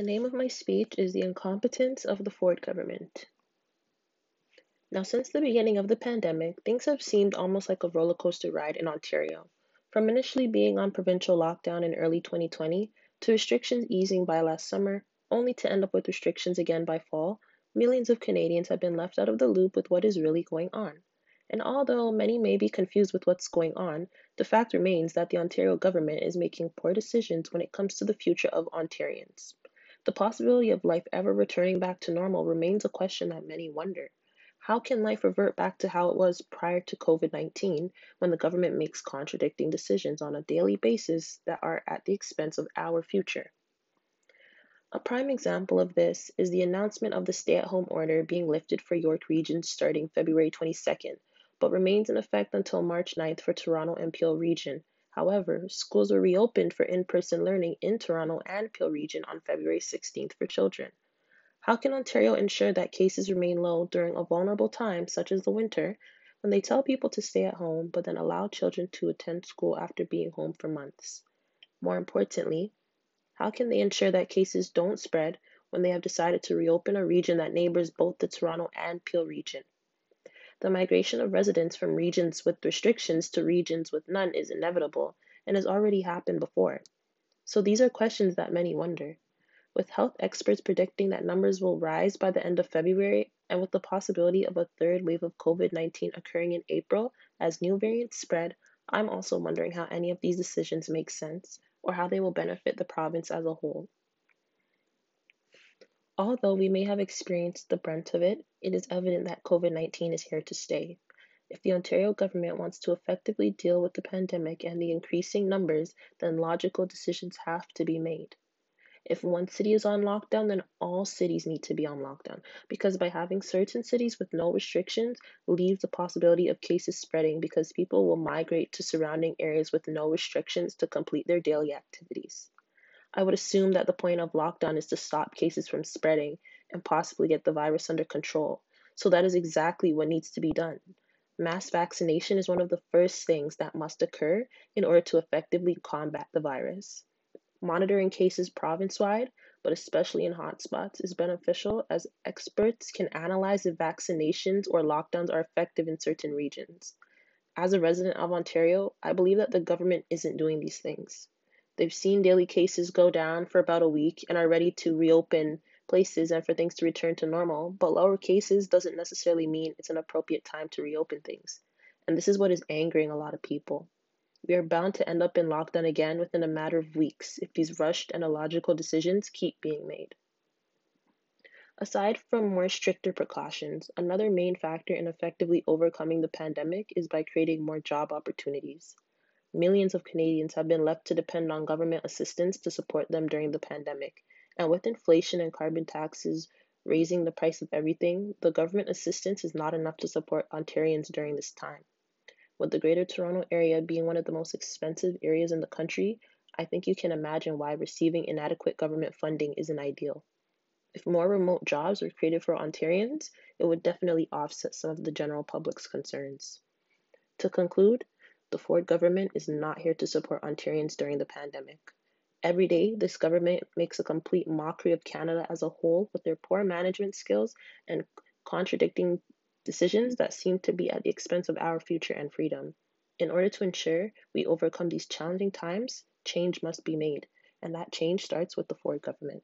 The name of my speech is The Incompetence of the Ford Government. Now, since the beginning of the pandemic, things have seemed almost like a roller coaster ride in Ontario. From initially being on provincial lockdown in early 2020 to restrictions easing by last summer, only to end up with restrictions again by fall, millions of Canadians have been left out of the loop with what is really going on. And although many may be confused with what's going on, the fact remains that the Ontario government is making poor decisions when it comes to the future of Ontarians. The possibility of life ever returning back to normal remains a question that many wonder. How can life revert back to how it was prior to COVID 19 when the government makes contradicting decisions on a daily basis that are at the expense of our future? A prime example of this is the announcement of the stay at home order being lifted for York Region starting February 22nd, but remains in effect until March 9th for Toronto and Peel Region. However, schools were reopened for in person learning in Toronto and Peel Region on February 16th for children. How can Ontario ensure that cases remain low during a vulnerable time such as the winter when they tell people to stay at home but then allow children to attend school after being home for months? More importantly, how can they ensure that cases don't spread when they have decided to reopen a region that neighbors both the Toronto and Peel region? The migration of residents from regions with restrictions to regions with none is inevitable and has already happened before. So these are questions that many wonder with health experts predicting that numbers will rise by the end of February and with the possibility of a third wave of COVID 19 occurring in April as new variants spread, I'm also wondering how any of these decisions make sense or how they will benefit the province as a whole. Although we may have experienced the brunt of it, it is evident that COVID 19 is here to stay. If the Ontario government wants to effectively deal with the pandemic and the increasing numbers, then logical decisions have to be made. If one city is on lockdown, then all cities need to be on lockdown because by having certain cities with no restrictions leaves the possibility of cases spreading because people will migrate to surrounding areas with no restrictions to complete their daily activities. I would assume that the point of lockdown is to stop cases from spreading and possibly get the virus under control. So that is exactly what needs to be done. Mass vaccination is one of the first things that must occur in order to effectively combat the virus. Monitoring cases province-wide, but especially in hotspots, is beneficial as experts can analyze if vaccinations or lockdowns are effective in certain regions. As a resident of Ontario, I believe that the government isn't doing these things. They've seen daily cases go down for about a week and are ready to reopen places and for things to return to normal, but lower cases doesn't necessarily mean it's an appropriate time to reopen things. And this is what is angering a lot of people. We are bound to end up in lockdown again within a matter of weeks if these rushed and illogical decisions keep being made. Aside from more stricter precautions, another main factor in effectively overcoming the pandemic is by creating more job opportunities. Millions of Canadians have been left to depend on government assistance to support them during the pandemic, and with inflation and carbon taxes raising the price of everything, the government assistance is not enough to support Ontarians during this time. With the Greater Toronto Area being one of the most expensive areas in the country, I think you can imagine why receiving inadequate government funding isn't ideal. If more remote jobs were created for Ontarians, it would definitely offset some of the general public's concerns. To conclude, the Ford government is not here to support Ontarians during the pandemic. Every day, this government makes a complete mockery of Canada as a whole with their poor management skills and contradicting decisions that seem to be at the expense of our future and freedom. In order to ensure we overcome these challenging times, change must be made, and that change starts with the Ford government.